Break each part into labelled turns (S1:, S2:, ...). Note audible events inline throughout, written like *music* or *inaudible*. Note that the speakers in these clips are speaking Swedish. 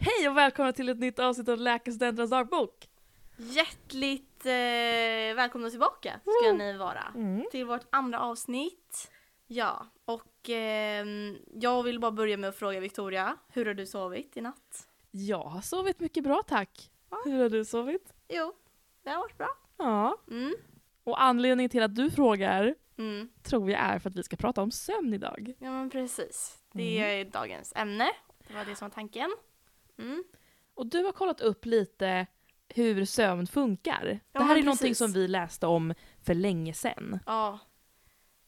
S1: Hej och välkomna till ett nytt avsnitt av Läkarstudenternas dagbok!
S2: Hjärtligt eh, välkomna tillbaka ska
S1: Woo!
S2: ni vara
S1: Mm.
S2: till vårt andra avsnitt. Ja, och ehm, jag vill bara börja med att fråga Victoria, hur har du sovit i natt?
S1: Jag har sovit mycket bra tack. Hur har du sovit?
S2: Jo, det har varit bra.
S1: Ja.
S2: Mm.
S1: Och anledningen till att du frågar
S2: Mm.
S1: tror jag är för att vi ska prata om sömn idag.
S2: Ja men precis, det
S1: Mm.
S2: är dagens ämne. Det var det som var tanken. Mm.
S1: Och du har kollat upp lite hur sömn funkar.
S2: Ja,
S1: det här är
S2: men
S1: någonting
S2: precis.
S1: som vi läste om för länge sedan.
S2: Ja.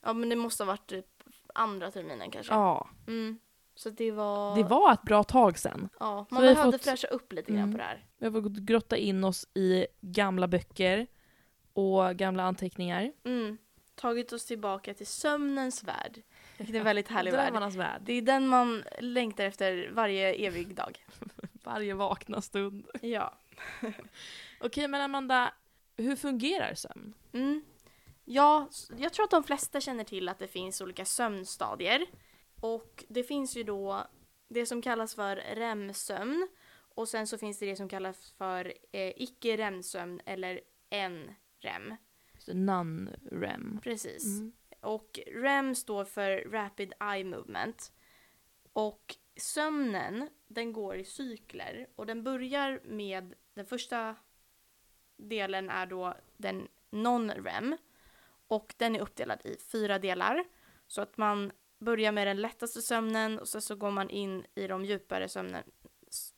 S2: ja, men det måste ha varit typ andra terminen kanske.
S1: Ja,
S2: Mm. Så det var...
S1: det var ett bra tag sedan.
S2: Ja, man behövde
S1: fått-
S2: fräscha upp lite grann
S1: Mm.
S2: på det här.
S1: Vi har fått grotta in oss i gamla böcker och gamla anteckningar.
S2: Mm. Tagit oss tillbaka till sömnens värld. Vilket är en väldigt härlig värld.
S1: Värld.
S2: Det är den man längtar efter varje evig dag. *laughs*
S1: Varje vakna stund.
S2: Ja. *laughs*
S1: Okej men Amanda, hur fungerar sömn?
S2: Mm. Ja, jag tror att de flesta känner till att det finns olika sömnstadier. Och det finns ju då det som kallas för REM-sömn. Och sen så finns det det som kallas för eh, icke-REM-sömn eller NREM.
S1: Non-REM.
S2: Precis.
S1: Mm.
S2: Och REM står för Rapid Eye Movement. Och sömnen, den går i cykler. Och den börjar med, den första delen är då den non-REM. Och den är uppdelad i fyra delar. Så att man börjar med den lättaste sömnen och sen så går man in i de djupare sömnen.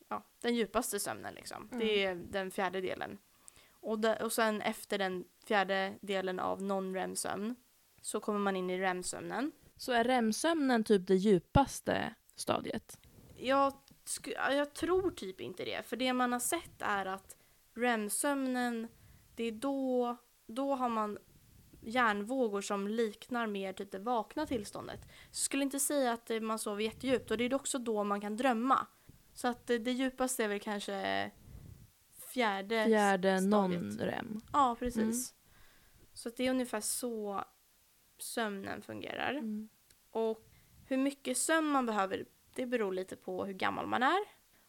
S2: Ja, den djupaste sömnen liksom. Det är den fjärde delen. Och, de, och sen efter den fjärde delen av non-REM-sömn så kommer man in i REM-sömnen.
S1: Så är REM-sömnen typ det djupaste stadiet?
S2: Jag, jag tror typ inte det, för det man har sett är att REM-sömnen, det är då, då har man hjärnvågor som liknar mer typ det vakna tillståndet. Så jag skulle inte säga att man sover jättedjupt och det är också då man kan drömma. Så att det, det djupaste är väl kanske fjärde,
S1: Fjärde non-REM.
S2: Ja, precis. Så att det är ungefär så sömnen fungerar.
S1: Mm.
S2: Och hur mycket sömn man behöver, det beror lite på hur gammal man är.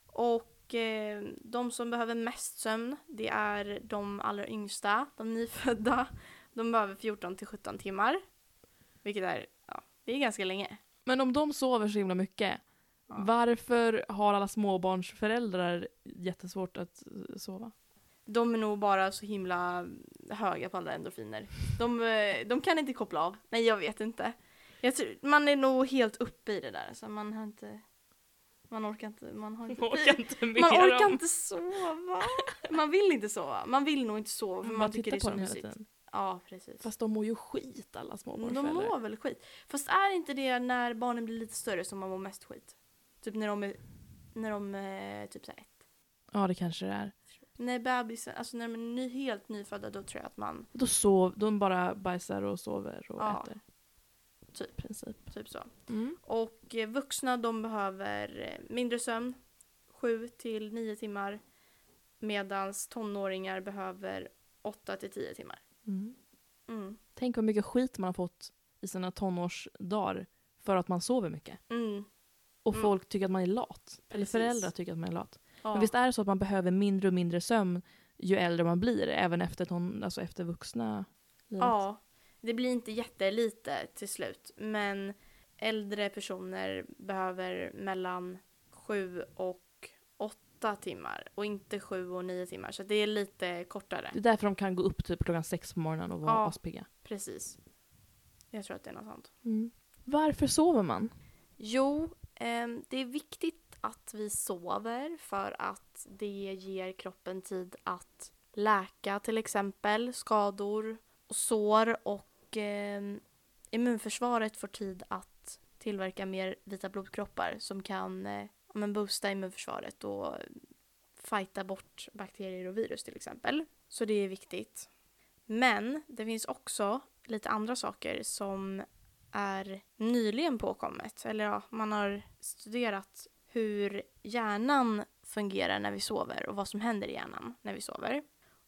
S2: Och eh, de som behöver mest sömn, det är de allra yngsta, de nyfödda. De behöver 14 till 17 timmar. Vilket är, ja, det är ganska länge.
S1: Men om de sover så himla mycket,
S2: Ja.
S1: varför har alla småbarnsföräldrar jättesvårt att eh, sova?
S2: De är nog bara så himla höga på alla endorfiner. De, eh, de kan inte koppla av. Nej, jag vet inte. Tror, man är nog helt uppe i det där. Så man har inte... Man orkar inte... Man, har inte
S1: Jag orkar inte
S2: man orkar inte sova. Man vill inte sova. Man vill nog inte sova för
S1: Man,
S2: man tycker det är så mysigt. Ja, precis.
S1: Fast de mår ju skit alla
S2: de
S1: småbarnsföräldrar.
S2: mår väl skit. Fast är inte det när barnen blir lite större som man mår mest skit? Typ när de är, när de är typ så här ett.
S1: Ja det kanske det är.
S2: När bebisen, alltså när de är ny, helt nyfödda då tror jag att man,
S1: Då sov, de bara bajsar och sover och
S2: Ja.
S1: äter.
S2: Typ.
S1: Princip.
S2: typ så.
S1: Mm.
S2: Och eh, vuxna de behöver eh, mindre sömn, 7 till 9 timmar. Medan tonåringar behöver 8 till 10 timmar.
S1: Mm.
S2: Mm.
S1: Tänk vad mycket skit man har fått i sina tonårsdagar för att man sover mycket.
S2: Mm.
S1: Och
S2: Mm.
S1: folk tycker att man är lat. Eller
S2: Precis.
S1: föräldrar tycker att man är lat.
S2: Ja.
S1: Men visst är det så att man behöver mindre och mindre sömn ju äldre man blir, även efter, ton, alltså efter vuxna livet?
S2: Ja, det blir inte jättelite till slut. Men äldre personer behöver mellan 7 och 8 timmar. Och inte 7 och 9 timmar. Så det är lite kortare.
S1: Det är därför de kan gå upp typ klockan sex på morgonen och vara
S2: Ja.
S1: aspigga.
S2: Precis. Jag tror att det är något sånt.
S1: Mm. Varför sover man?
S2: Jo, ehm, det är viktigt att vi sover för att det ger kroppen tid att läka till exempel skador och sår och eh, immunförsvaret får tid att tillverka mer vita blodkroppar som kan eh, men boosta immunförsvaret och fighta bort bakterier och virus till exempel. Så det är viktigt. Men det finns också lite andra saker som är nyligen påkommet. Eller ja, man har studerat hur hjärnan fungerar när vi sover och vad som händer i hjärnan när vi sover.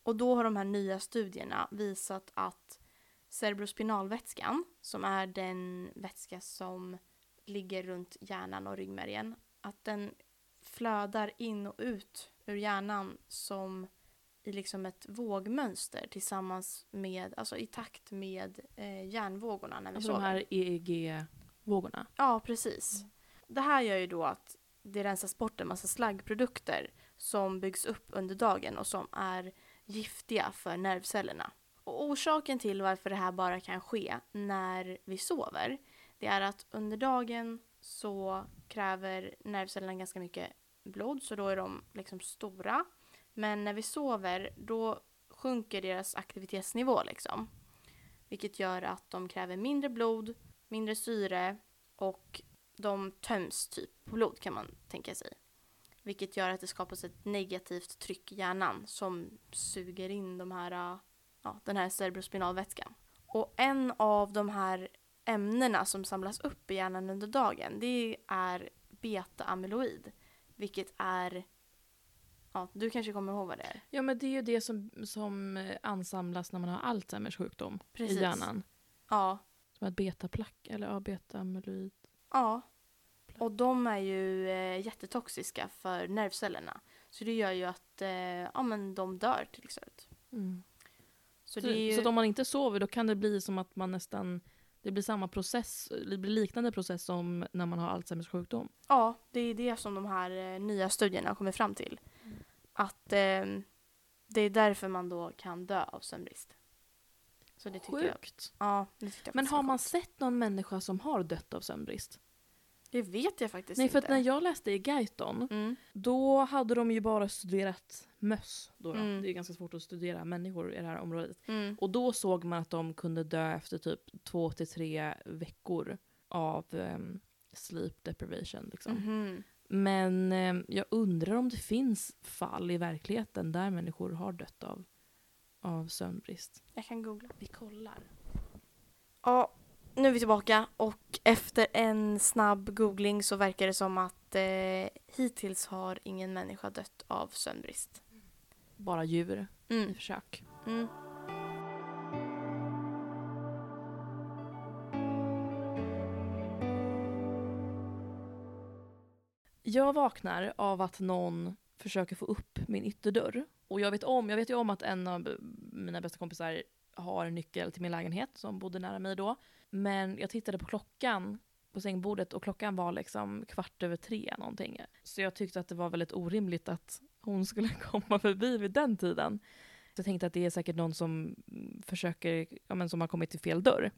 S2: Och då har de här nya studierna visat att cerebrospinalvätskan, som är den vätska som ligger runt hjärnan och ryggmärgen, att den flödar in och ut ur hjärnan som i liksom ett vågmönster tillsammans med, alltså i takt med eh, hjärnvågorna när vi
S1: Alltså de
S2: sover.
S1: här EEG-vågorna.
S2: Ja, precis. Det här gör ju då att det rensas bort en massa slaggprodukter som byggs upp under dagen och som är giftiga för nervcellerna. Och orsaken till varför det här bara kan ske när vi sover, det är att under dagen så kräver nervcellerna ganska mycket blod, så då är de liksom stora. Men när vi sover, då sjunker deras aktivitetsnivå liksom. Vilket gör att de kräver mindre blod, mindre syre och de töms typ på blod kan man tänka sig. Vilket gör att det skapas ett negativt tryck i hjärnan som suger in de här, ja, den här cerebrospinalvätskan. Och en av de här ämnena som samlas upp i hjärnan under dagen det är beta-amyloid. Vilket är, ja du kanske kommer ihåg vad det är?
S1: Ja men det är ju det som, som eh, ansamlas när man har Alzheimers sjukdom
S2: Precis.
S1: i hjärnan.
S2: Ja,
S1: Som ett betaplack eller ja, beta-amyloid.
S2: Ja. Och de är ju eh, jättetoxiska för nervcellerna. Så det gör ju att eh, ja, men de dör till exempel.
S1: Mm.
S2: Så
S1: Så,
S2: ju...
S1: så om man inte sover då kan det bli som att man nästan det blir samma process, det blir liknande process som när man har Alzheimers sjukdom.
S2: Ja, det är det som de här eh, nya studierna har kommit fram till. Att eh, det är därför man då kan dö av sömnbrist. Så det tycker jag.
S1: Sjukt.
S2: Ja, det jag
S1: Men har man
S2: sjukt.
S1: sett någon människa som har dött av sömnbrist?
S2: Det vet jag faktiskt
S1: Nej för
S2: inte.
S1: att när jag läste i Guyton
S2: Mm.
S1: då hade de ju bara studerat möss. Då då.
S2: Mm.
S1: Det är ganska svårt att studera människor i det här området.
S2: Mm.
S1: Och då såg man att de kunde dö efter typ två till tre veckor av ehm, sleep deprivation. Liksom.
S2: Mhm.
S1: Men ehm, jag undrar om det finns fall i verkligheten där människor har dött av, av sömnbrist.
S2: Jag kan googla.
S1: Vi kollar.
S2: Ja, nu är vi tillbaka och efter en snabb googling så verkar det som att eh, hittills har ingen människa dött av sömnbrist.
S1: Bara djur i
S2: Mm.
S1: försök.
S2: Mm.
S1: Jag vaknar av att någon försöker få upp min ytterdörr. Och jag vet, om, jag vet ju om att en av mina bästa kompisar har nyckel till min lägenhet som bodde nära mig då. Men jag tittade på klockan på sängbordet och klockan var liksom kvart över tre någonting. Så jag tyckte att det var väldigt orimligt att hon skulle *laughs* komma förbi vid den tiden. Så jag tänkte att det är säkert någon som försöker, ja men som har kommit till fel dörr.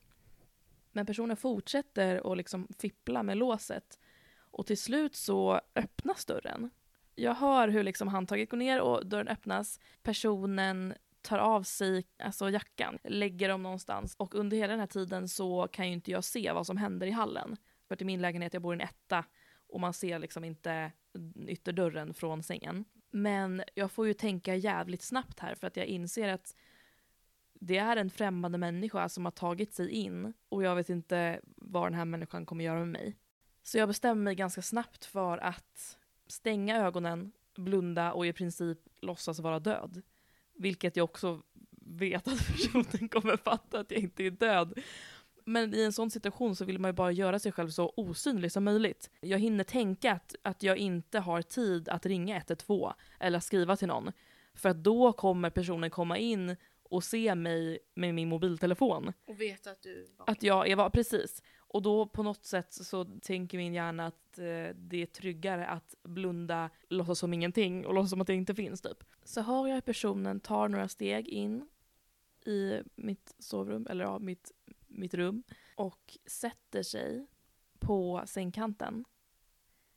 S1: Men personen fortsätter att liksom fippla med låset och till slut så öppnas dörren. Jag hör hur liksom handtaget går ner och dörren öppnas. Personen tar av sig alltså jackan, lägger dem någonstans och under hela den här tiden så kan ju inte jag se vad som händer i hallen. För att i min lägenhet, jag bor i en etta och man ser liksom inte ytterdörren från sängen. Men jag får ju tänka jävligt snabbt här för att jag inser att det är en främmande människa som har tagit sig in och jag vet inte vad den här människan kommer göra med mig. Så jag bestämmer mig ganska snabbt för att stänga ögonen, blunda och i princip låtsas vara död. Vilket jag också vet att *laughs* personen kommer fatta att jag inte är död. Men i en sån situation så vill man ju bara göra sig själv så osynlig som möjligt. Jag hinner tänka att, att jag inte har tid att ringa 112 eller skriva till någon. För att då kommer personen komma in och se mig med min mobiltelefon.
S2: Och veta att du var
S1: Att jag är var precis. Och då på något sätt så tänker min hjärna att eh, det är tryggare att blunda, låtsas som ingenting och låtsas som att det inte finns typ. Så hör jag personen tar några steg in i mitt sovrum, eller ja, mitt, mitt rum och sätter sig på sängkanten.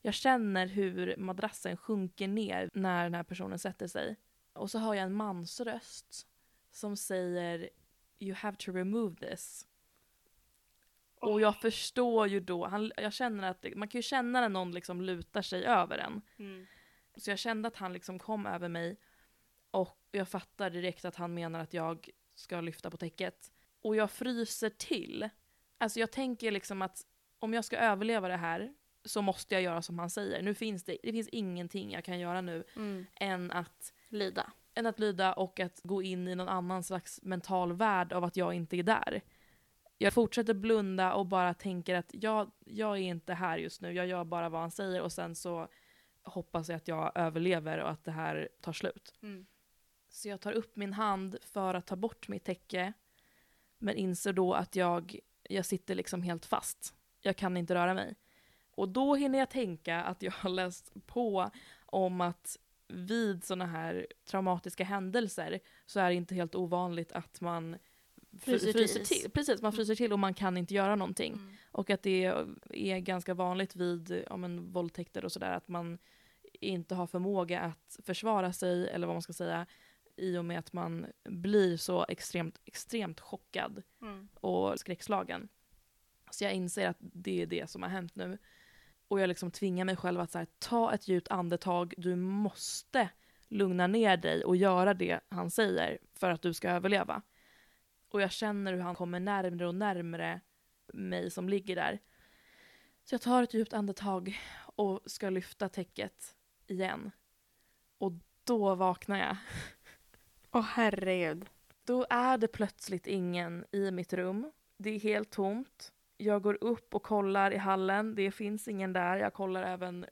S1: Jag känner hur madrassen sjunker ner när den här personen sätter sig. Och så hör jag en mans röst som säger You have to remove this. Och jag förstår ju då, han, jag känner att man kan ju känna när någon liksom lutar sig över en.
S2: Mm.
S1: Så jag kände att han liksom kom över mig och jag fattar direkt att han menar att jag ska lyfta på täcket. Och jag fryser till. Alltså jag tänker liksom att om jag ska överleva det här så måste jag göra som han säger. Nu finns det, det finns ingenting jag kan göra nu
S2: Mm.
S1: än att,
S2: Lyda.
S1: än att lyda och att gå in i någon annan slags mental värld av att jag inte är där. Jag fortsätter blunda och bara tänker att jag, jag är inte här just nu, jag gör bara vad han säger och sen så hoppas jag att jag överlever och att det här tar slut.
S2: Mm.
S1: Så jag tar upp min hand för att ta bort mitt täcke. Men inser då att jag, jag sitter liksom helt fast. Jag kan inte röra mig. Och då hinner jag tänka att jag har läst på om att vid sådana här traumatiska händelser så är det inte helt ovanligt att man
S2: Fryser
S1: fryser,
S2: till
S1: till. Precis, man fryser till och man kan inte göra någonting.
S2: Mm.
S1: Och att det är ganska vanligt vid ja, men, våldtäkter och sådär att man inte har förmåga att försvara sig eller vad man ska säga i och med att man blir så extremt, extremt chockad
S2: Mm.
S1: och skräckslagen. Så jag inser att det är det som har hänt nu. Och jag liksom tvingar mig själv att här, ta ett djupt andetag, du måste lugna ner dig och göra det han säger för att du ska överleva. Och jag känner hur han kommer närmre och närmre mig som ligger där. Så jag tar ett djupt andetag och ska lyfta täcket igen. Och då vaknar jag.
S2: Åh herregud.
S1: Då är det plötsligt ingen i mitt rum. Det är helt tomt. Jag går upp och kollar i hallen. Det finns ingen där. Jag kollar även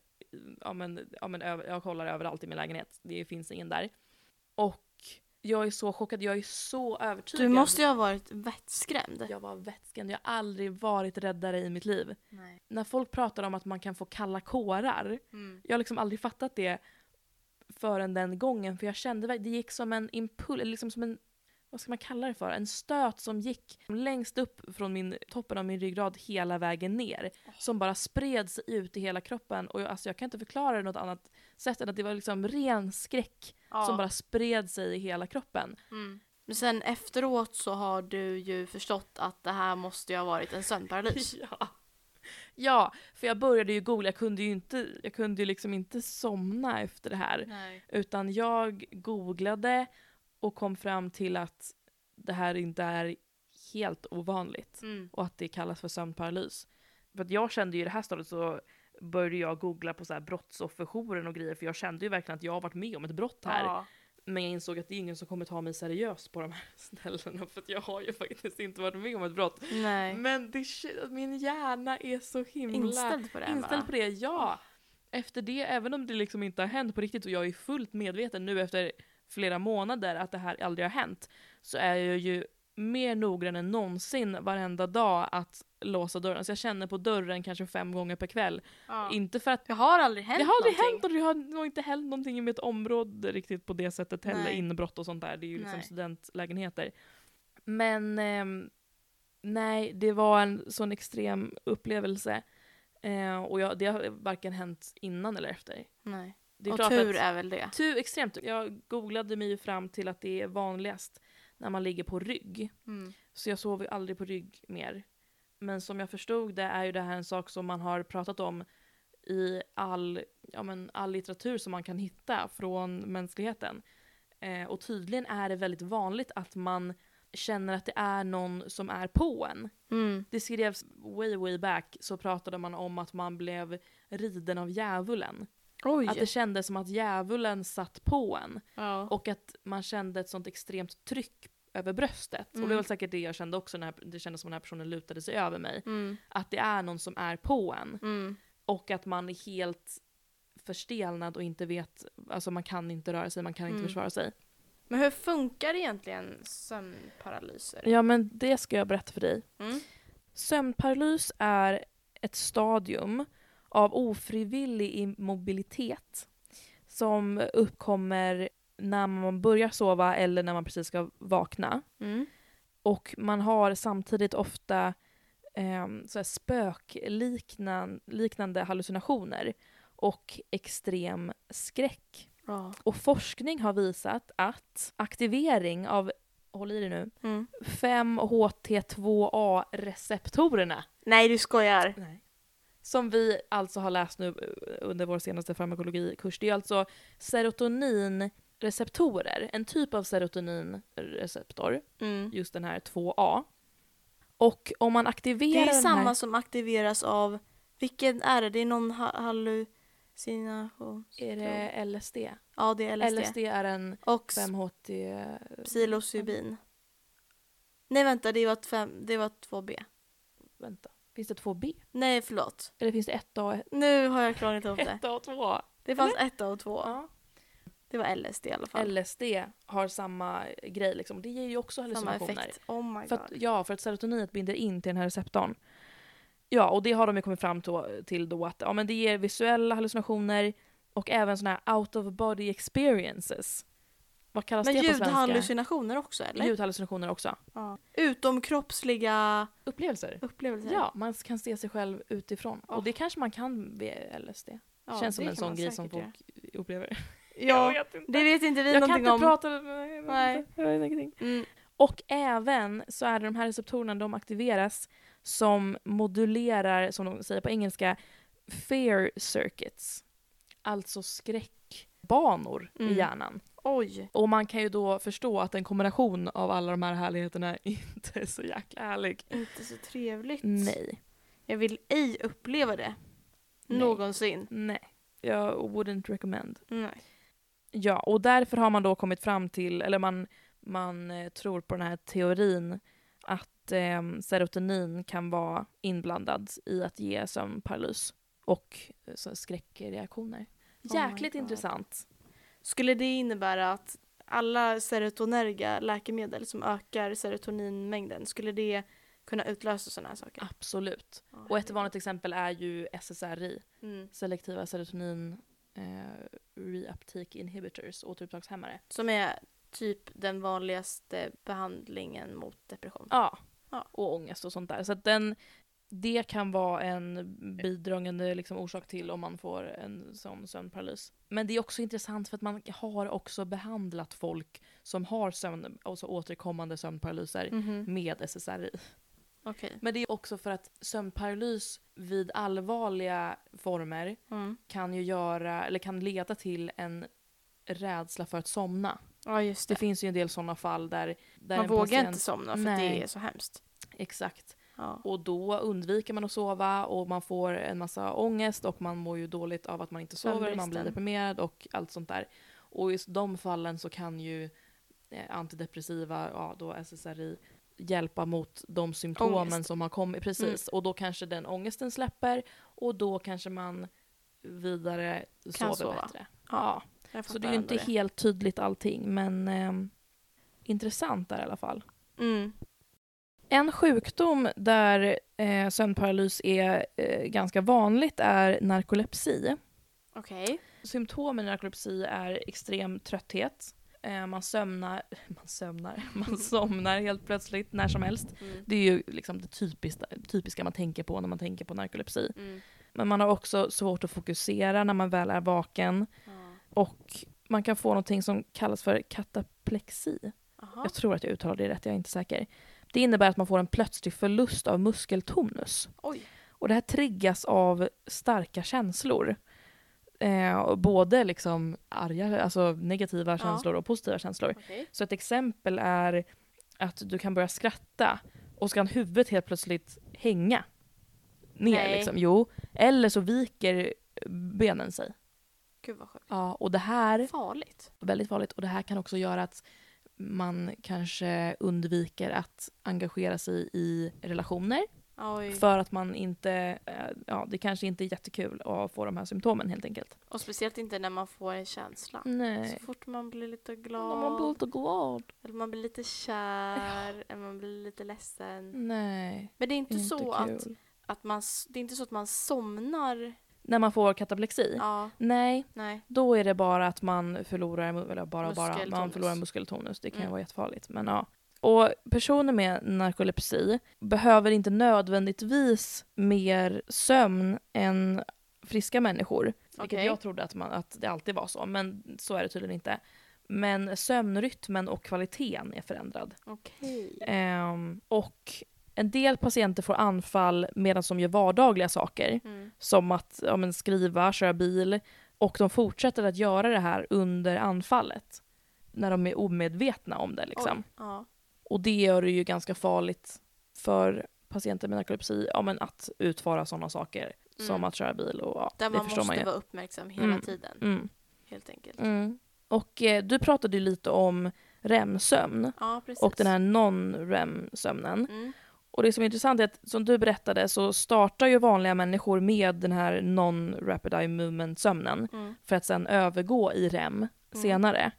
S1: ja, men, ja, men, jag kollar överallt i min lägenhet. Det finns ingen där. Och jag är så chockad. Jag är så övertygad.
S2: Du måste ju ha varit vettskrämd.
S1: Jag var vätskande. Jag har aldrig varit räddare i mitt liv.
S2: Nej.
S1: När folk pratar om att man kan få kalla kårar.
S2: Mm.
S1: Jag har liksom aldrig fattat det förrän den gången. För jag kände det gick som en impuls, liksom som en, vad ska man kalla det för? En stöt som gick längst upp från min, toppen av min ryggrad hela vägen ner. Som bara spred sig ut i hela kroppen. Och jag, alltså jag kan inte förklara det något annat sätt än att det var liksom ren skräck
S2: Ja.
S1: som bara spred sig i hela kroppen.
S2: Mm. Men sen efteråt så har du ju förstått att det här måste ju ha varit en sömnparalys. *laughs*
S1: Ja. ja, för jag började ju googla, jag kunde ju inte, jag kunde ju liksom inte somna efter det här.
S2: Nej.
S1: Utan jag googlade och kom fram till att det här inte är helt ovanligt.
S2: Mm.
S1: Och att det kallas för sömnparalys. För att jag kände ju i det här stadiet så började jag googla på så här brottsofferjouren och grejer. För jag kände ju verkligen att jag har varit med om ett brott här.
S2: Ja.
S1: Men jag insåg att det är ingen som kommer ta mig seriöst på de här *laughs* ställena. För att jag har ju faktiskt inte varit med om ett brott.
S2: Nej.
S1: Men det, min hjärna är så himla
S2: Inställd på det
S1: inställd på det, ja. Efter det, även om det liksom inte har hänt på riktigt och jag är fullt medveten nu efter flera månader att det här aldrig har hänt, så är jag ju mer noggrann än någonsin varenda dag att låsa dörren. Så jag känner på dörren kanske fem gånger per kväll.
S2: Ja.
S1: Inte för att
S2: Det har aldrig hänt
S1: det har aldrig
S2: någonting.
S1: hänt och det har nog inte hänt någonting i mitt område riktigt på det sättet heller.
S2: Nej.
S1: Inbrott och sånt där. Det är ju liksom
S2: Nej.
S1: studentlägenheter. Men ehm, nej, det var en sån extrem upplevelse. Eh, och jag, det har varken hänt innan eller efter.
S2: Nej.
S1: Det är
S2: och tur är väl det.
S1: tur, extremt. Jag googlade mig fram till att det är vanligast när man ligger på rygg.
S2: Mm.
S1: Så jag sover aldrig på rygg mer. Men som jag förstod det är ju det här en sak som man har pratat om i all, ja men, all litteratur som man kan hitta från mänskligheten. Eh, och tydligen är det väldigt vanligt att man känner att det är någon som är på en.
S2: Mm.
S1: Det skrevs way way back så pratade man om att man blev riden av djävulen.
S2: Oj.
S1: Att det kändes som att djävulen satt på en.
S2: ja.
S1: Och att man kände ett sånt extremt tryck över bröstet. Och det
S2: Mm.
S1: var säkert det jag kände också när det kändes som den här personen lutade sig över mig.
S2: Mm.
S1: Att det är någon som är på en.
S2: Mm.
S1: Och att man är helt förstelnad och inte vet, alltså man kan inte röra sig, man kan inte
S2: Mm.
S1: försvara sig.
S2: Men hur funkar egentligen sömnparalyser?
S1: Ja men det ska jag berätta för dig.
S2: Mm.
S1: Sömnparalys är ett stadium av ofrivillig immobilitet som uppkommer när man börjar sova eller när man precis ska vakna.
S2: Mm.
S1: Och man har samtidigt ofta eh, så spökliknande liknande hallucinationer och extrem skräck.
S2: Ja.
S1: Och forskning har visat att aktivering av, håll i dig nu,
S2: Mm.
S1: 5-HT2A-receptorerna
S2: Nej, du skojar.
S1: Som vi alltså har läst nu under vår senaste farmakologikurs, det är alltså serotoninreceptorer, en typ av serotoninreceptor,
S2: Mm.
S1: just den här 2A. Och om man aktiverar
S2: Det är
S1: den
S2: samma
S1: här...
S2: som aktiveras av, vilken är det? Det är någon ha- hallucination.
S1: Är det LSD?
S2: Ja, det är LSD.
S1: LSD är en
S2: Och s-
S1: 5HT...
S2: psilocybin. Nej vänta, det var, fem, det var 2B.
S1: Vänta, finns det 2B?
S2: Nej förlåt.
S1: Eller finns det 1A,
S2: Nu har jag klarat ihop det. *laughs*
S1: 1A och 2A?
S2: Det fanns ett och två.
S1: Ja.
S2: Det var LSD i alla fall.
S1: LSD har samma grej liksom. Det ger ju också
S2: Samma
S1: hallucinationer.
S2: effekt. Oh my
S1: För
S2: god.
S1: att, ja, för att serotoninet binder in till den här receptorn. Ja, och det har de ju kommit fram till då att ja, men det ger visuella hallucinationer och även såna här out of body experiences. Vad kallas
S2: Men
S1: det på svenska?
S2: ljudhallucinationer också eller?
S1: Ljudhallucinationer också.
S2: Ja. Utomkroppsliga
S1: Upplevelser.
S2: upplevelser.
S1: Ja, man kan se sig själv utifrån.
S2: Oh.
S1: Och det kanske man kan vid LSD.
S2: Ja,
S1: Känns som
S2: det
S1: en
S2: kan
S1: sån grej som folk upplever.
S2: göra. *laughs* Ja,
S1: jag vet inte.
S2: det vet inte vi
S1: jag kan
S2: någonting
S1: inte
S2: om.
S1: prata nej, jag
S2: Nej.
S1: inte. Jag vet ingenting.
S2: Mm.
S1: Och även så är det de här receptorerna, de aktiveras som modulerar, som de säger på engelska, fear circuits. Alltså skräckbanor
S2: Mm.
S1: i hjärnan.
S2: Oj.
S1: Och man kan ju då förstå att en kombination av alla de här härligheterna *laughs* inte är så jäkla härlig.
S2: Inte så trevligt.
S1: Nej.
S2: Jag vill ej uppleva det.
S1: Nej.
S2: Någonsin.
S1: Nej. Jag wouldn't recommend.
S2: Nej.
S1: Ja, och därför har man då kommit fram till, eller man, man eh, tror på den här teorin att eh, serotonin kan vara inblandad i att ge sömnparalys och eh, så skräckreaktioner.
S2: Oh
S1: Jäkligt intressant.
S2: Skulle det innebära att alla serotonerga läkemedel som ökar serotoninmängden, skulle det kunna utlösa sådana här saker?
S1: Absolut.
S2: Ja,
S1: Och ett vanligt exempel är ju SSRI,
S2: Mm.
S1: selektiva serotonin eh, reuptake inhibitors, återupptagshämmare.
S2: Som är typ den vanligaste behandlingen mot depression.
S1: Ja,
S2: Ja.
S1: och ångest och sånt där. Så den, det kan vara en bidragande liksom orsak till om man får en sån sömnparalys. Men det är också intressant för att man har också behandlat folk som har sömn, alltså återkommande sömnparalyser
S2: Mhm.
S1: med SSRI.
S2: Okej.
S1: Men det är också för att sömnparalys vid allvarliga former
S2: Mm.
S1: kan ju göra, eller kan leda till en rädsla för att somna.
S2: Ja, just
S1: Det
S2: det.
S1: finns ju en del sådana fall där, där
S2: Man vågar
S1: patient,
S2: inte somna för
S1: Nej.
S2: det är så hemskt.
S1: Exakt.
S2: Ja.
S1: Och då undviker man att sova och man får en massa ångest och man mår ju dåligt av att man inte sover, man blir deprimerad och allt sånt där. Och i de fallen så kan ju eh, antidepressiva, ja då SSRI, hjälpa mot de symptomen
S2: Ångest. Mm.
S1: som har kommit. Precis. Och då kanske den ångesten släpper och då kanske man vidare sover
S2: sova.
S1: bättre.
S2: Ja,
S1: Ja. Så det är ju inte helt tydligt allting men ehm, intressant där i alla fall.
S2: Mm.
S1: En sjukdom där eh, sömnparalys är eh, ganska vanligt är narkolepsi.
S2: Okej.
S1: Symptomen i narkolepsi är extrem trötthet. Eh, man sömnar, *laughs* man sömnar, man *laughs* somnar helt plötsligt när som helst.
S2: Mm.
S1: Det är ju liksom det typiska, typiska man tänker på när man tänker på narkolepsi.
S2: Mm.
S1: Men man har också svårt att fokusera när man väl är vaken.
S2: Ja.
S1: Och man kan få någonting som kallas för kataplexi.
S2: Aha.
S1: Jag tror att jag uttalar det rätt, jag är inte säker. Det innebär att man får en plötslig förlust av muskeltonus.
S2: Oj.
S1: Och det här triggas av starka känslor. Eh, både liksom arga, alltså negativa
S2: Ja.
S1: känslor och positiva känslor.
S2: Okej.
S1: Så ett exempel är att du kan börja skratta och så kan huvudet helt plötsligt hänga ner.
S2: Nej.
S1: Liksom. Jo. Eller så viker benen sig.
S2: Gud vad sjukt.
S1: Ja, och det här
S2: Farligt.
S1: väldigt farligt. Och det här kan också göra att man kanske undviker att engagera sig i relationer.
S2: Oj.
S1: För att man inte, eh, ja det kanske inte är jättekul att få de här symptomen helt enkelt.
S2: Och speciellt inte när man får en känsla.
S1: Nej.
S2: Så fort man blir lite
S1: När
S2: glad,
S1: man blir lite glad.
S2: eller man blir lite kär, eller man blir lite ledsen.
S1: Nej,
S2: Men det är inte,
S1: inte
S2: så att, att man, det är inte så att man somnar.
S1: När man får kataplexi?
S2: Ja,
S1: Nej,
S2: nej.
S1: då är det bara att man förlorar, eller bara, bara, man förlorar muskeltonus. Det kan
S2: Mm.
S1: vara jättefarligt. Men ja. Och personer med narkolepsi behöver inte nödvändigtvis mer sömn än friska människor. Vilket
S2: Okej.
S1: jag trodde att, man, att det alltid var så, men så är det tydligen inte. Men sömnrytmen och kvaliteten är förändrad.
S2: Okej.
S1: Ehm, och en del patienter får anfall medan de gör vardagliga saker.
S2: Mm.
S1: Som att ja, men skriva, köra bil. Och de fortsätter att göra det här under anfallet. När de är omedvetna om det. Liksom.
S2: Oj. Ja.
S1: Och det gör det ju ganska farligt för patienter med narkolepsi ja, men att utföra sådana saker. Som
S2: Mm.
S1: att köra bil och ja,
S2: Där
S1: det
S2: man
S1: förstår
S2: måste
S1: man ju.
S2: vara uppmärksam hela
S1: Mm.
S2: tiden.
S1: Mm,
S2: Helt enkelt.
S1: mm. Och eh, du pratade ju lite om REM-sömn
S2: Ja,
S1: och den här non-REM-sömnen.
S2: Mm.
S1: Och det som är intressant är att som du berättade så startar ju vanliga människor med den här non-rapid eye movement-sömnen
S2: Mm.
S1: för att sen övergå i REM senare.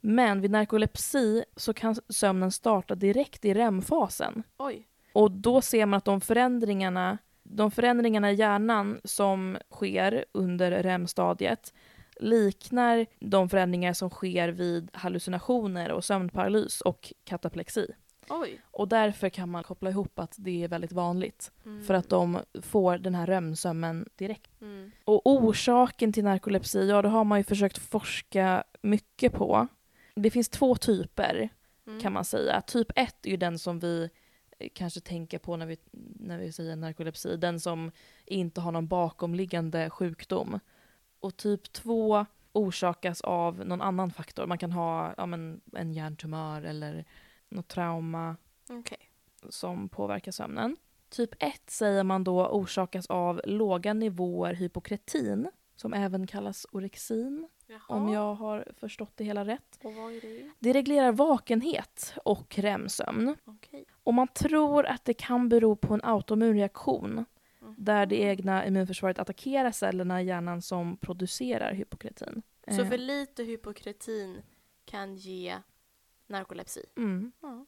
S1: Men vid narkolepsi så kan sömnen starta direkt i REM-fasen.
S2: Oj.
S1: Och då ser man att de förändringarna, de förändringarna i hjärnan som sker under REM-stadiet liknar de förändringar som sker vid hallucinationer och sömnparalys och kataplexi.
S2: Oj.
S1: Och därför kan man koppla ihop att det är väldigt vanligt.
S2: Mm.
S1: För att de får den här REM-sömnen direkt.
S2: Mm.
S1: Och orsaken till narkolepsi, ja det har man ju försökt forska mycket på. Det finns två typer
S2: Mm.
S1: kan man säga. Typ 1 är ju den som vi eh, kanske tänker på när vi, när vi säger narkolepsi. Den som inte har någon bakomliggande sjukdom. Och typ 2 orsakas av någon annan faktor. Man kan ha ja, men, en hjärntumör eller något trauma
S2: Okej.
S1: som påverkar sömnen. Typ 1 säger man då orsakas av låga nivåer hypokretin, som även kallas orexin,
S2: Jaha.
S1: om jag har förstått det hela rätt.
S2: Det?
S1: Det reglerar vakenhet och REM-sömn.
S2: Okej.
S1: Och man tror att det kan bero på en autoimmun reaktion
S2: Mm.
S1: där det egna immunförsvaret attackerar cellerna i hjärnan som producerar hypokretin.
S2: Så
S1: Eh,
S2: för lite hypokretin kan ge narkolepsi?
S1: mm.
S2: Ja.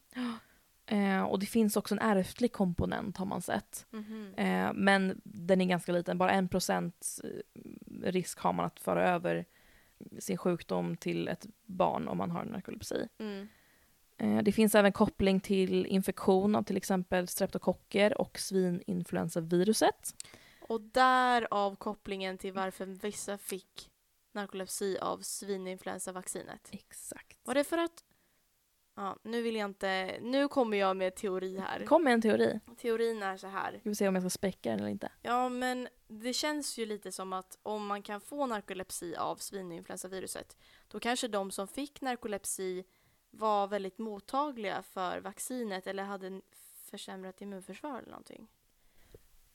S1: eh, och det finns också en ärftlig komponent har man sett.
S2: Mhm.
S1: Eh, men den är ganska liten, bara en procent eh, risk har man att föra över sin sjukdom till ett barn om man har narkolepsi.
S2: Mm.
S1: Eh, det finns även koppling till infektion av till exempel streptokocker och svininfluensaviruset.
S2: Och därav kopplingen till varför vissa fick narkolepsi av svininfluensavaccinet.
S1: Exakt.
S2: Var det för att... Ja, nu vill jag inte... Nu kommer jag med teori här.
S1: Kom med en teori.
S2: Teorin är så här.
S1: Vi se om jag ska späcka den eller inte.
S2: Ja, men det känns ju lite som att om man kan få narkolepsi av svininfluensaviruset, då kanske de som fick narkolepsi var väldigt mottagliga för vaccinet eller hade försämrat immunförsvar eller någonting.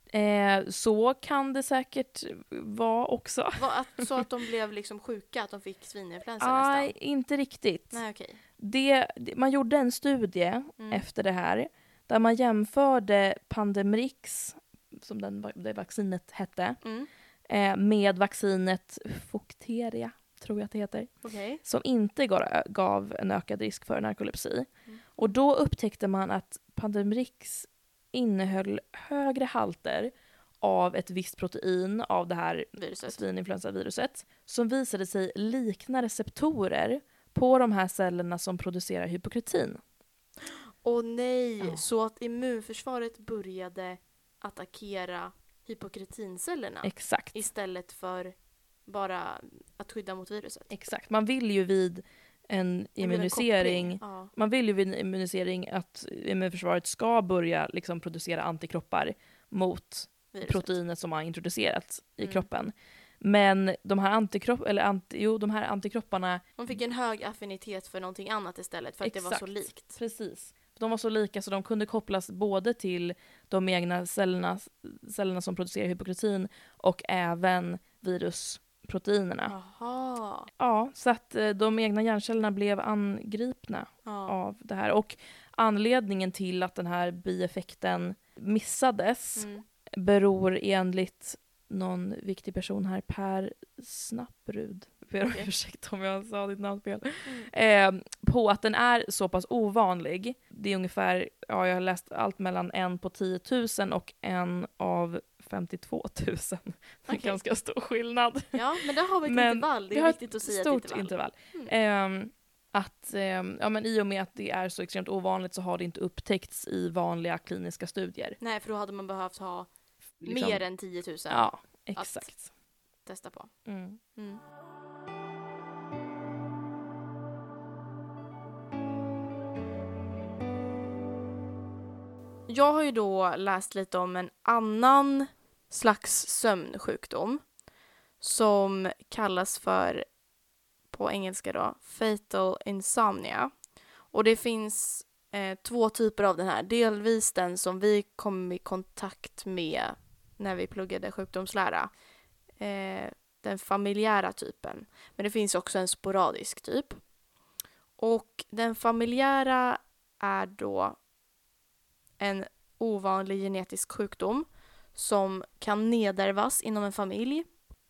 S1: Eh, så kan det säkert vara också.
S2: Var att, så att de *laughs* blev liksom sjuka, att de fick svininfluensa
S1: Nej,
S2: nästan?
S1: inte riktigt.
S2: Nej, okej.
S1: Det, det- man gjorde en studie
S2: Mm.
S1: efter det här där man jämförde Pandemrix, som den, det vaccinet hette,
S2: Mm.
S1: eh, med vaccinet Focteria, tror jag att det heter,
S2: Okej.
S1: som inte gav, gav en ökad risk för narkolepsi.
S2: Mm.
S1: Och då upptäckte man att Pandemrix innehöll högre halter av ett visst protein av det här
S2: Viruset.
S1: svininfluensaviruset som visade sig likna receptorer på de här cellerna som producerar hypokretin.
S2: Åh nej,
S1: Ja.
S2: så att immunförsvaret började attackera hypokretincellerna
S1: Exakt.
S2: istället för bara att skydda mot viruset.
S1: Exakt. Man vill ju vid en
S2: en
S1: immunisering
S2: koppling. Ja.
S1: man vill ju vid en immunisering att immunförsvaret ska börja liksom producera antikroppar mot
S2: Viruset.
S1: proteinet som har introducerats i
S2: Mm.
S1: kroppen. Men de här, antikropp, eller anti, jo, de här antikropparna,
S2: De fick en hög affinitet för någonting annat istället för att det var så
S1: Exakt.
S2: likt.
S1: precis, de var så lika så de kunde kopplas både till de egna cellerna, cellerna som producerar hypokretin och även virusproteinerna.
S2: Jaha.
S1: Ja, så att eh, de egna hjärncellerna blev angripna
S2: Ja.
S1: av det här. Och anledningen till att den här bieffekten missades
S2: Mm.
S1: beror enligt någon viktig person här, Per Snapprud, ber om ursäkt om jag sa ditt namn fel,
S2: Mm.
S1: eh, på att den är så pass ovanlig. Det är ungefär, ja jag har läst allt mellan en på 10 000 och en av 52 000. *laughs* Det är
S2: Okej.
S1: ganska stor skillnad.
S2: Ja, men där har vi ett
S1: Men
S2: intervall. Det är viktigt att säga ett
S1: stort
S2: intervall.
S1: intervall.
S2: Mm.
S1: Ehm, att ehm, ja, men i och med att det är så extremt ovanligt så har det inte upptäckts i vanliga kliniska studier.
S2: Nej, för då hade man behövt ha
S1: Liksom-
S2: mer än 10 000
S1: Ja, exakt.
S2: att testa på.
S1: Mm.
S2: Mm. Jag har ju då läst lite om en annan slags sömnsjukdom som kallas för, på engelska då, fatal insomnia. Och det finns eh, två typer av den här. Delvis den som vi kom i kontakt med när vi pluggade sjukdomslära. Eh, den familjära typen. Men det finns också en sporadisk typ. Och den familjära är då en ovanlig genetisk sjukdom som kan nedärvas inom en familj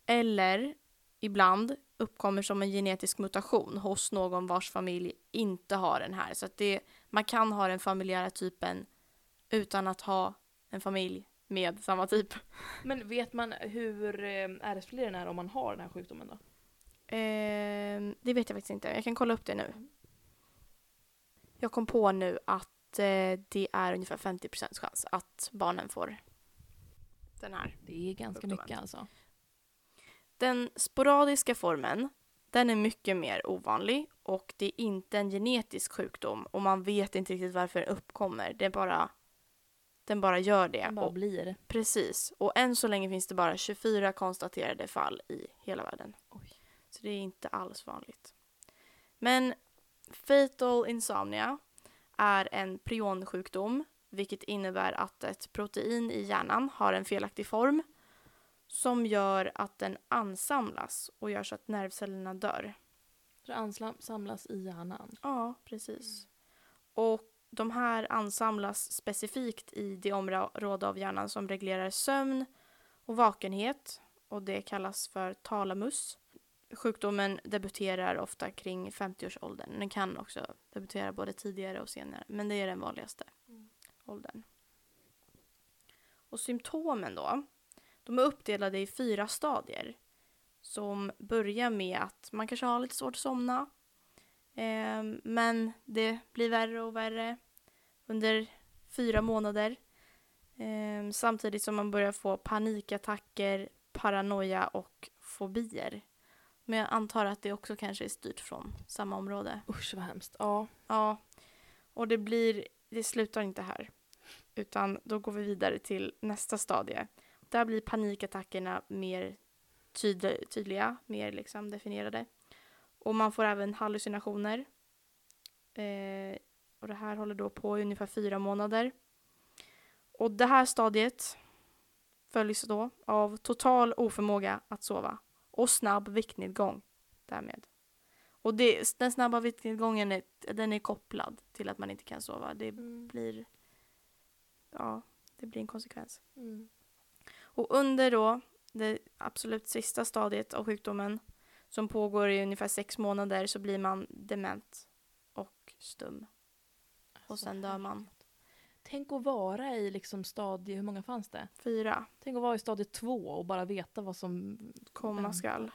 S2: eller ibland uppkommer som en genetisk mutation hos någon vars familj inte har den här. Så att det, man kan ha den familjära typen utan att ha en familj med samma typ.
S1: Men vet man hur eh, ärftlig den är om man har den här sjukdomen då?
S2: Eh, det vet jag faktiskt inte. Jag kan kolla upp det nu. Jag kom på nu att eh, det är ungefär 50% chans att barnen får den här.
S1: Det är ganska
S2: Sjukdomen.
S1: mycket alltså.
S2: Den sporadiska formen, den är mycket mer ovanlig och det är inte en genetisk sjukdom och man vet inte riktigt varför den uppkommer. Det är bara, den bara gör det.
S1: Den bara
S2: Och,
S1: blir.
S2: precis. Och än så länge finns det bara 24 konstaterade fall i hela världen.
S1: Oj.
S2: Så det är inte alls vanligt. Men fatal insomnia är en prionsjukdom vilket innebär att ett protein i hjärnan har en felaktig form som gör att den ansamlas och gör så att nervcellerna dör.
S1: Så det anslam- samlas i hjärnan.
S2: Ja, precis. Och de här ansamlas specifikt i det område av hjärnan som reglerar sömn och vakenhet och det kallas för talamus. Sjukdomen debuterar ofta kring 50-årsåldern. Den kan också debutera både tidigare och senare, men det är den vanligaste
S1: Mm.
S2: åldern. Och symptomen då, de är uppdelade i fyra stadier som börjar med att man kanske har lite svårt att somna, Ehm, men det blir värre och värre under fyra månader. Ehm, samtidigt som man börjar få panikattacker, paranoia och fobier. Men jag antar att det också kanske är styrt från samma område.
S1: Usch vad hemskt. Ja.
S2: Ja, och det blir, det slutar inte här. Utan då går vi vidare till nästa stadie. Där blir panikattackerna mer tyd- tydliga, mer liksom definierade. Och man får även hallucinationer. Eh, och det här håller då på i ungefär fyra månader. Och det här stadiet följs då av total oförmåga att sova och snabb viktnedgång därmed. Och det, den snabba viktnedgången är, den är kopplad till att man inte kan sova. Det
S1: Mm.
S2: blir, ja, det blir en konsekvens.
S1: Mm.
S2: Och under då det absolut sista stadiet av sjukdomen som pågår i ungefär sex månader så blir man dement och stum. Och sen dör man.
S1: Tänk att vara i liksom stadie, hur många fanns det?
S2: Fyra,
S1: Tänk att vara i stadie två och bara veta vad som
S2: komma skall.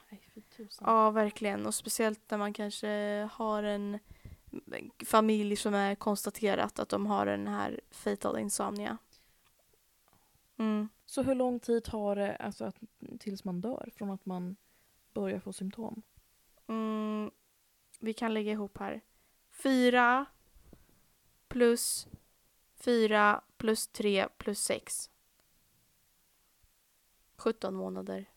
S2: Ja, verkligen. Och speciellt när man kanske har en familj som är konstaterat att de har den här fatal insomnia. Mm.
S1: Så hur lång tid tar det alltså, att, tills man dör från att man börjar få symptom?
S2: Mm. Vi kan lägga ihop här. Fyra plus fyra plus tre plus sex. 17 månader.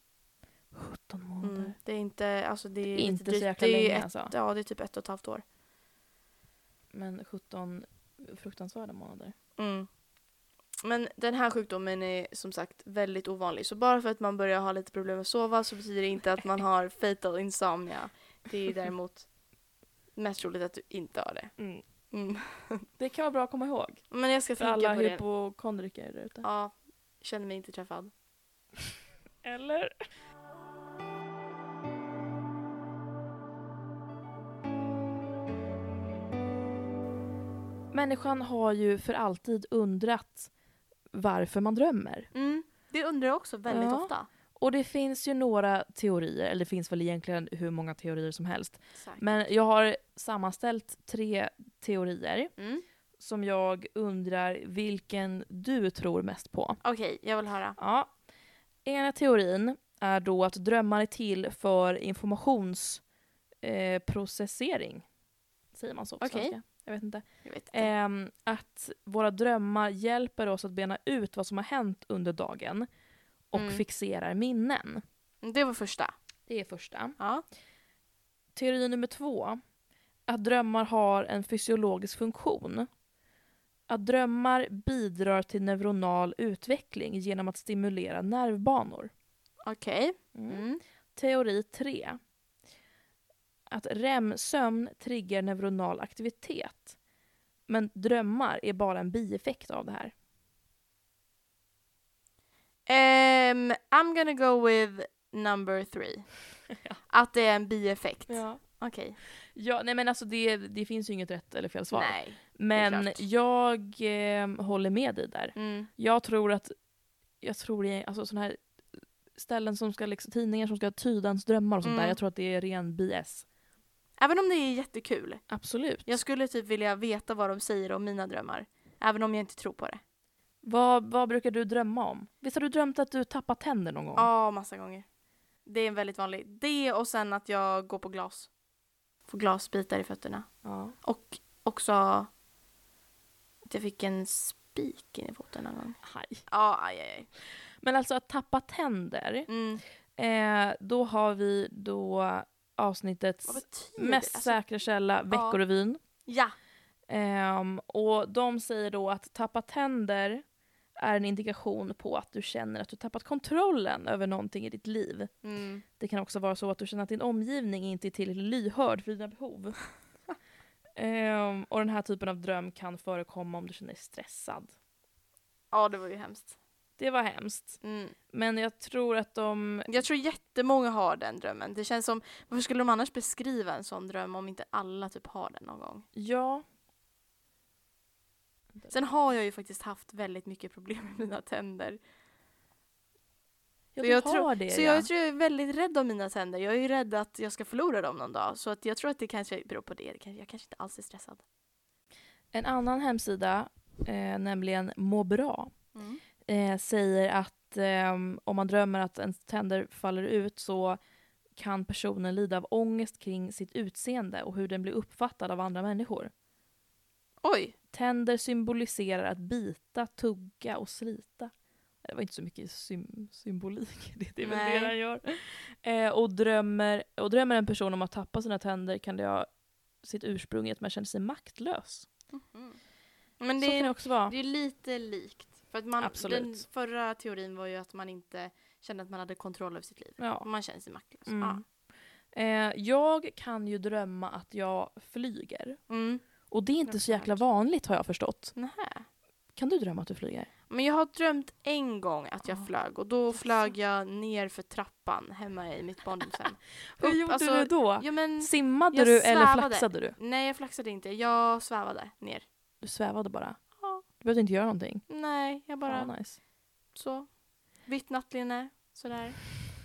S1: 17 månader.
S2: Mm. Det är inte, alltså det är
S1: Inte
S2: lite
S1: så
S2: drygt.
S1: jäkla
S2: det är
S1: länge
S2: ett,
S1: alltså.
S2: Ja, det är typ ett och ett halvt år.
S1: Men 17 fruktansvärda månader.
S2: Mm. Men den här sjukdomen är som sagt väldigt ovanlig. Så bara för att man börjar ha lite problem att sova så betyder det inte att man har *laughs* fatal insomnia. Det är däremot mest troligt att du inte har det. Mm. *laughs*
S1: Det kan vara bra att komma ihåg.
S2: Men jag ska
S1: För
S2: tänka
S1: alla
S2: på det.
S1: hypokondriker där ute.
S2: Ja, känner mig inte träffad. *laughs*
S1: Eller? Människan har ju för alltid undrat varför man drömmer.
S2: Mm. Det undrar jag också väldigt
S1: Ja.
S2: ofta.
S1: Och det finns ju några teorier, eller det finns väl egentligen hur många teorier som helst.
S2: Säkert.
S1: Men jag har sammanställt tre teorier
S2: Mm.
S1: som jag undrar vilken du tror mest på.
S2: Okej, jag vill höra.
S1: Ja. Ena teorin är då att drömmar är till för informationsprocessering. Eh. Säger man så på
S2: Okej.
S1: svenska? Jag vet inte.
S2: Jag vet inte.
S1: Ehm, att våra drömmar hjälper oss att bena ut vad som har hänt under dagen och
S2: Mm.
S1: fixerar minnen.
S2: Det var första.
S1: Det är första.
S2: Ja.
S1: Teori nummer två. Att drömmar har en fysiologisk funktion. Att drömmar bidrar till neuronal utveckling genom att stimulera nervbanor.
S2: Okej.
S1: Mm.
S2: Mm.
S1: Teori 3. Att REM-sömn triggar neuronal aktivitet. Men drömmar är bara en bieffekt av det här.
S2: Um, I'm gonna go with number three. *laughs*
S1: Ja.
S2: Att det är en bieffekt.
S1: Ja.
S2: Okej.
S1: Ja, nej men alltså det, det finns ju inget rätt eller fel svar.
S2: Nej.
S1: men jag eh, håller med dig där.
S2: Mm.
S1: Jag tror att, jag tror är, alltså sådana här ställen som ska, liksom, tidningar som ska tyda ens drömmar och sånt där,
S2: Mm.
S1: jag tror att det är ren BS.
S2: Även om det är jättekul.
S1: Absolut.
S2: Jag skulle typ vilja veta vad de säger om mina drömmar. Även om jag inte tror på det.
S1: Vad, vad brukar du drömma om? Visst har du drömt att du tappat tänder någon gång?
S2: Ja, massa gånger. Det är en väldigt vanlig. Det och sen att jag går på glas. Får glasbitar i fötterna.
S1: Ja.
S2: Och också att jag fick en spik in i foten någon gång.
S1: Aj.
S2: Ja, aj, aj, aj.
S1: Men alltså att tappa tänder,
S2: Mm.
S1: eh, då har vi då avsnittets mest
S2: Alltså,
S1: säkra källa, Veckorevyn.
S2: ja.
S1: Ehm, och de säger då att tappa tänder är en indikation på att du känner att du tappat kontrollen över någonting i ditt liv.
S2: Mm.
S1: Det kan också vara så att du känner att din omgivning inte är tillräckligt lyhörd för dina behov. *laughs* Ehm, och den här typen av dröm kan förekomma om du känner dig stressad.
S2: Ja, det var ju hemskt.
S1: Det var hemskt.
S2: Mm.
S1: Men jag tror att de...
S2: Jag tror jättemånga har den drömmen. Det känns som, varför skulle de annars beskriva en sån dröm om inte alla typ har den någon gång?
S1: Ja.
S2: Sen har jag ju faktiskt haft väldigt mycket problem med mina tänder.
S1: Ja, du
S2: jag
S1: har
S2: tror-
S1: det
S2: Så
S1: ja.
S2: jag tror jag är väldigt rädd om mina tänder. Jag är ju rädd att jag ska förlora dem någon dag. Så att jag tror att det kanske beror på det. Jag kanske inte alls är stressad.
S1: En annan hemsida, eh, nämligen Må bra, eh, säger att eh, om man drömmer att ens tänder faller ut så kan personen lida av ångest kring sitt utseende och hur den blir uppfattad av andra människor.
S2: Oj!
S1: Tänder symboliserar att bita, tugga och slita. Det var inte så mycket sym- symbolik, *laughs* det är väl
S2: Nej.
S1: det den gör. Eh, och, drömmer, och drömmer en person om att tappa sina tänder kan det ha sitt ursprung i att man känner sig maktlös.
S2: Men
S1: så
S2: det
S1: kan det
S2: är,
S1: också vara.
S2: det är lite likt. För att man,
S1: Absolut.
S2: den förra teorin var ju att man inte kände att man hade kontroll över sitt liv.
S1: Ja.
S2: Man känner sig maktlös.
S1: Mm.
S2: Ja.
S1: Eh, jag kan ju drömma att jag flyger.
S2: Mm.
S1: Och det är inte så jäkla vanligt har jag förstått.
S2: Nähä.
S1: Kan du drömma att du flyger?
S2: Men jag har drömt en gång att jag
S1: Ja.
S2: flög och då flög jag ner för trappan hemma i mitt barndomshem. *laughs*
S1: Hur gjorde
S2: alltså,
S1: du då?
S2: Ja, men,
S1: Simmade du eller
S2: svävade.
S1: flaxade du?
S2: nej, jag flaxade inte. Jag svävade ner.
S1: Du svävade bara?
S2: Ja.
S1: Du behövde inte göra någonting?
S2: Nej, jag bara
S1: Ja, nice.
S2: så. Vitt nattlinne, sådär.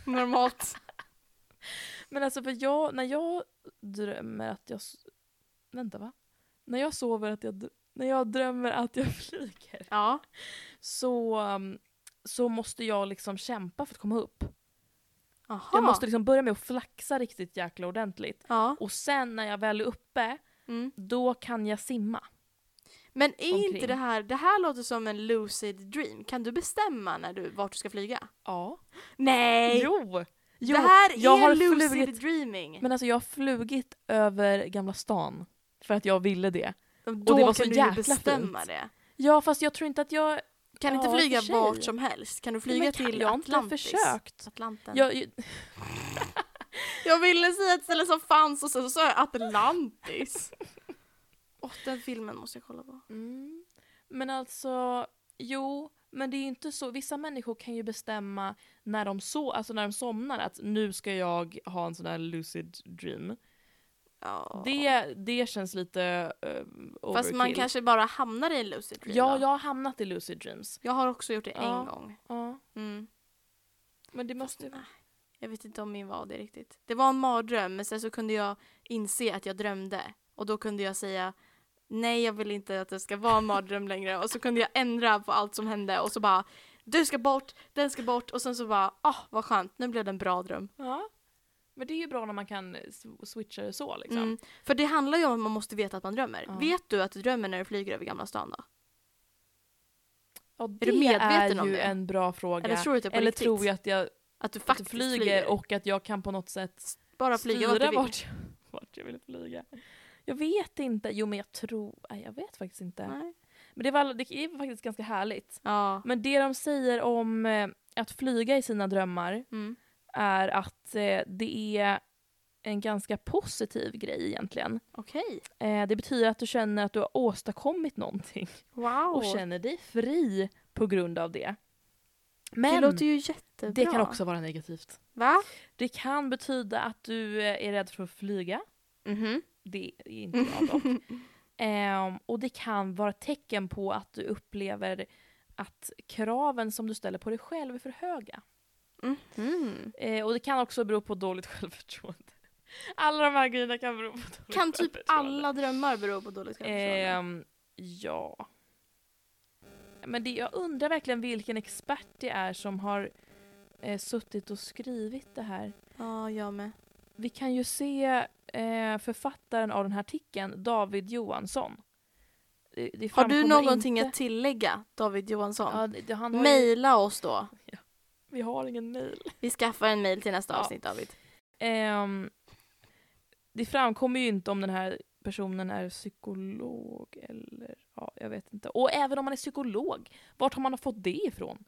S2: Normalt. *laughs*
S1: Men alltså för jag, när jag drömmer att jag... Vänta va? När jag sover att jag... När jag drömmer att jag *laughs* flyger
S2: Ja.
S1: så, um, så måste jag liksom kämpa för att komma upp.
S2: Aha.
S1: Jag måste liksom börja med att flaxa riktigt jäkla ordentligt.
S2: Ja.
S1: Och sen när jag väl är uppe,
S2: Mm.
S1: då kan jag simma.
S2: Men är
S1: Omkring.
S2: inte det här, det här låter som en lucid dream. Kan du bestämma när du, vart du ska flyga?
S1: Ja.
S2: Nej!
S1: Jo! jo
S2: det här
S1: jag
S2: är lucid
S1: flugit-
S2: dreaming.
S1: Men alltså jag har flugit över Gamla stan. För att jag ville det.
S2: Då
S1: det var så jäkla
S2: bestämma
S1: fint.
S2: det.
S1: Ja fast jag tror inte att jag...
S2: Kan
S1: Ja,
S2: inte flyga
S1: och
S2: vart som helst? Kan du flyga
S1: kan,
S2: till
S1: jag
S2: Atlantis?
S1: försökt.
S2: Atlanten.
S1: Jag, jag, *laughs*
S2: Jag ville säga ett ställe som fanns och sen så sa jag Atlantis. *laughs* Åh, den filmen måste jag kolla på.
S1: mm, men alltså, jo, men det är inte så. Vissa människor kan ju bestämma när de, så, alltså när de somnar att nu ska jag ha en sån här lucid dream.
S2: Ja.
S1: Det, det känns lite uh, overkill.
S2: Fast man kanske bara hamnar i en lucid dream
S1: Ja,
S2: då.
S1: jag har hamnat i lucid dreams.
S2: jag har också gjort det
S1: Ja.
S2: en gång.
S1: Ja,
S2: Mm.
S1: men det måste...
S2: Nej, Jag vet inte om min var det riktigt. Det var en mardröm men sen så kunde jag inse att jag drömde. Och då kunde jag säga nej jag vill inte att det ska vara en mardröm *laughs* längre. Och så kunde jag ändra på allt som hände och så bara du ska bort, den ska bort och sen så bara ah vad skönt, nu blev det en bra dröm.
S1: Ja. Men det är ju bra när man kan switcha det så liksom.
S2: Mm. För det handlar ju om att man måste veta att man drömmer.
S1: Ja.
S2: Vet du att du drömmer när du flyger över Gamla stan då?
S1: Ja, det
S2: du medveten
S1: är
S2: om
S1: ju
S2: det?
S1: en bra fråga.
S2: Eller tror du att är på
S1: Eller
S2: riktigt?
S1: tror jag att jag,
S2: Att du
S1: att jag
S2: faktiskt
S1: flyger,
S2: flyger,
S1: och att jag kan på något sätt
S2: bara flyga
S1: styra vart, *laughs* vart jag vill flyga. Jag vet inte. Jo men jag tror... Nej, jag vet faktiskt inte.
S2: Nej.
S1: Men det, var, det är faktiskt ganska härligt.
S2: Ja.
S1: Men det de säger om eh, att flyga i sina drömmar
S2: Mm.
S1: Är att eh, det är en ganska positiv grej egentligen.
S2: Okej.
S1: Eh, det betyder att du känner att du har åstadkommit någonting.
S2: Wow.
S1: och känner dig fri på grund av det. Men
S2: det låter ju jättebra.
S1: det kan också vara negativt.
S2: Va?
S1: Det kan betyda att du eh, är rädd för att flyga.
S2: Mhm.
S1: Det är inte jag dock. *laughs* Ehm, och det kan vara tecken på att du upplever att kraven som du ställer på dig själv är för höga.
S2: Mhm.
S1: Eh, och det kan också bero på dåligt självförtroende. *laughs* Alla de här grejerna kan bero på dåligt
S2: Kan typ alla drömmar bero på dåligt självförtroende?
S1: Ehm, ja. Men det, jag undrar verkligen vilken expert det är som har eh, suttit och skrivit det här.
S2: Ja, jag med.
S1: Vi kan ju se eh, författaren av den här artikeln, David Johansson. Det, det
S2: Har du någonting
S1: inte-
S2: att tillägga, David Johansson?
S1: Ja, det, har ju,
S2: Maila oss då.
S1: Vi har ingen mail.
S2: Vi skaffar en mail till nästa
S1: Ja.
S2: avsnitt, David.
S1: Ehm, det framkommer ju inte om den här personen är psykolog eller ja, jag vet inte. Och även om man är psykolog, vart har man fått det ifrån?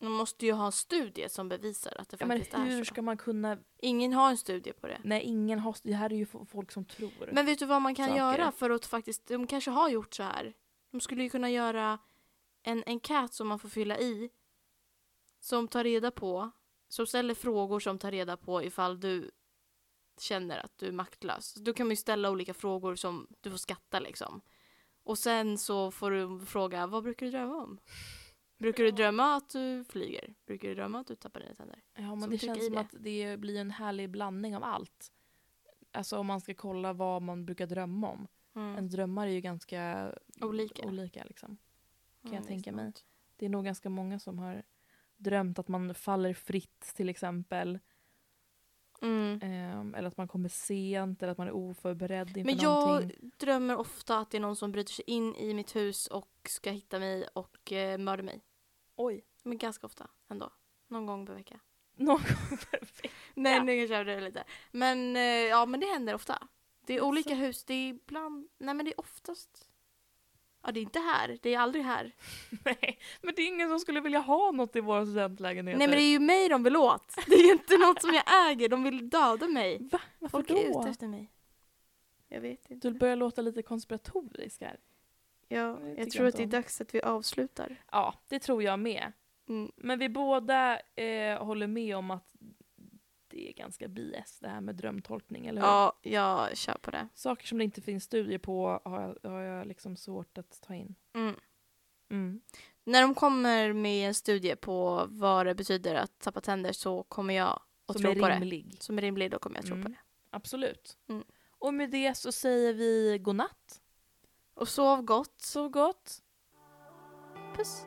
S2: Man måste ju ha en studie som bevisar att det
S1: Ja,
S2: faktiskt är
S1: hur
S2: så.
S1: ska man kunna...
S2: Ingen har en studie på det.
S1: Nej, ingen har... Det här är ju folk som tror.
S2: Men vet du vad man kan
S1: Saker.
S2: göra för att faktiskt, de kanske har gjort så här. De skulle ju kunna göra en enkät som man får fylla i. Som tar reda på, som ställer frågor som tar reda på ifall du känner att du är maktlös. Då kan man ju ställa olika frågor som du får skatta liksom. Och sen så får du fråga, vad brukar du drömma om? Brukar du drömma att du flyger? Brukar du drömma att du tappar dina tänder?
S1: ja, men
S2: som
S1: det känns som
S2: det.
S1: att det blir en härlig blandning av allt. Alltså om man ska kolla vad man brukar drömma om.
S2: Mm.
S1: Ens drömmar är ju ganska
S2: Olika.
S1: olika liksom. kan jag
S2: det är
S1: tänka mig. Det är nog ganska många som har drömt att man faller fritt till exempel.
S2: Mm.
S1: Ehm, eller att man kommer sent eller att man är oförberedd inför
S2: Men jag
S1: någonting.
S2: drömmer ofta att det är någon som bryter sig in i mitt hus och ska hitta mig och eh, mörda mig.
S1: Oj.
S2: Men ganska ofta ändå. Någon gång per vecka. *laughs*
S1: Någon gång per vecka.
S2: Nej, nu kanske jag överdriver lite. Men eh, ja, men det händer ofta. Det är olika hus. Det är ibland... Nej, men det är oftast... Ja, det är inte här. Det är aldrig här. *laughs*
S1: Nej, men det är ingen som skulle vilja ha något i våra studentlägenheter.
S2: Nej, men det är ju mig de vill åt. Det är ju inte något som jag äger. De vill döda mig.
S1: Va? Varför
S2: Folk är
S1: då?
S2: ute efter mig. Jag vet inte.
S1: Du börjar låta lite konspiratorisk här.
S2: Ja, jag
S1: tycker
S2: tror
S1: jag
S2: att det är dags att vi avslutar.
S1: Ja, det tror jag med.
S2: Mm.
S1: Men vi båda eh, håller med om att det är ganska BS det här med drömtolkning, eller hur?
S2: Ja, jag kör på det.
S1: Saker som det inte finns studier på har jag, har jag liksom svårt att ta in.
S2: Mm.
S1: Mm.
S2: När de kommer med en studie på vad det betyder att tappa tänder så kommer jag att
S1: Som
S2: tro på det.
S1: rimlig.
S2: Som är rimlig, då kommer jag tro
S1: Mm.
S2: på det.
S1: Absolut.
S2: Mm.
S1: Och med det så säger vi godnatt.
S2: Och sov gott.
S1: Sov gott.
S2: Puss.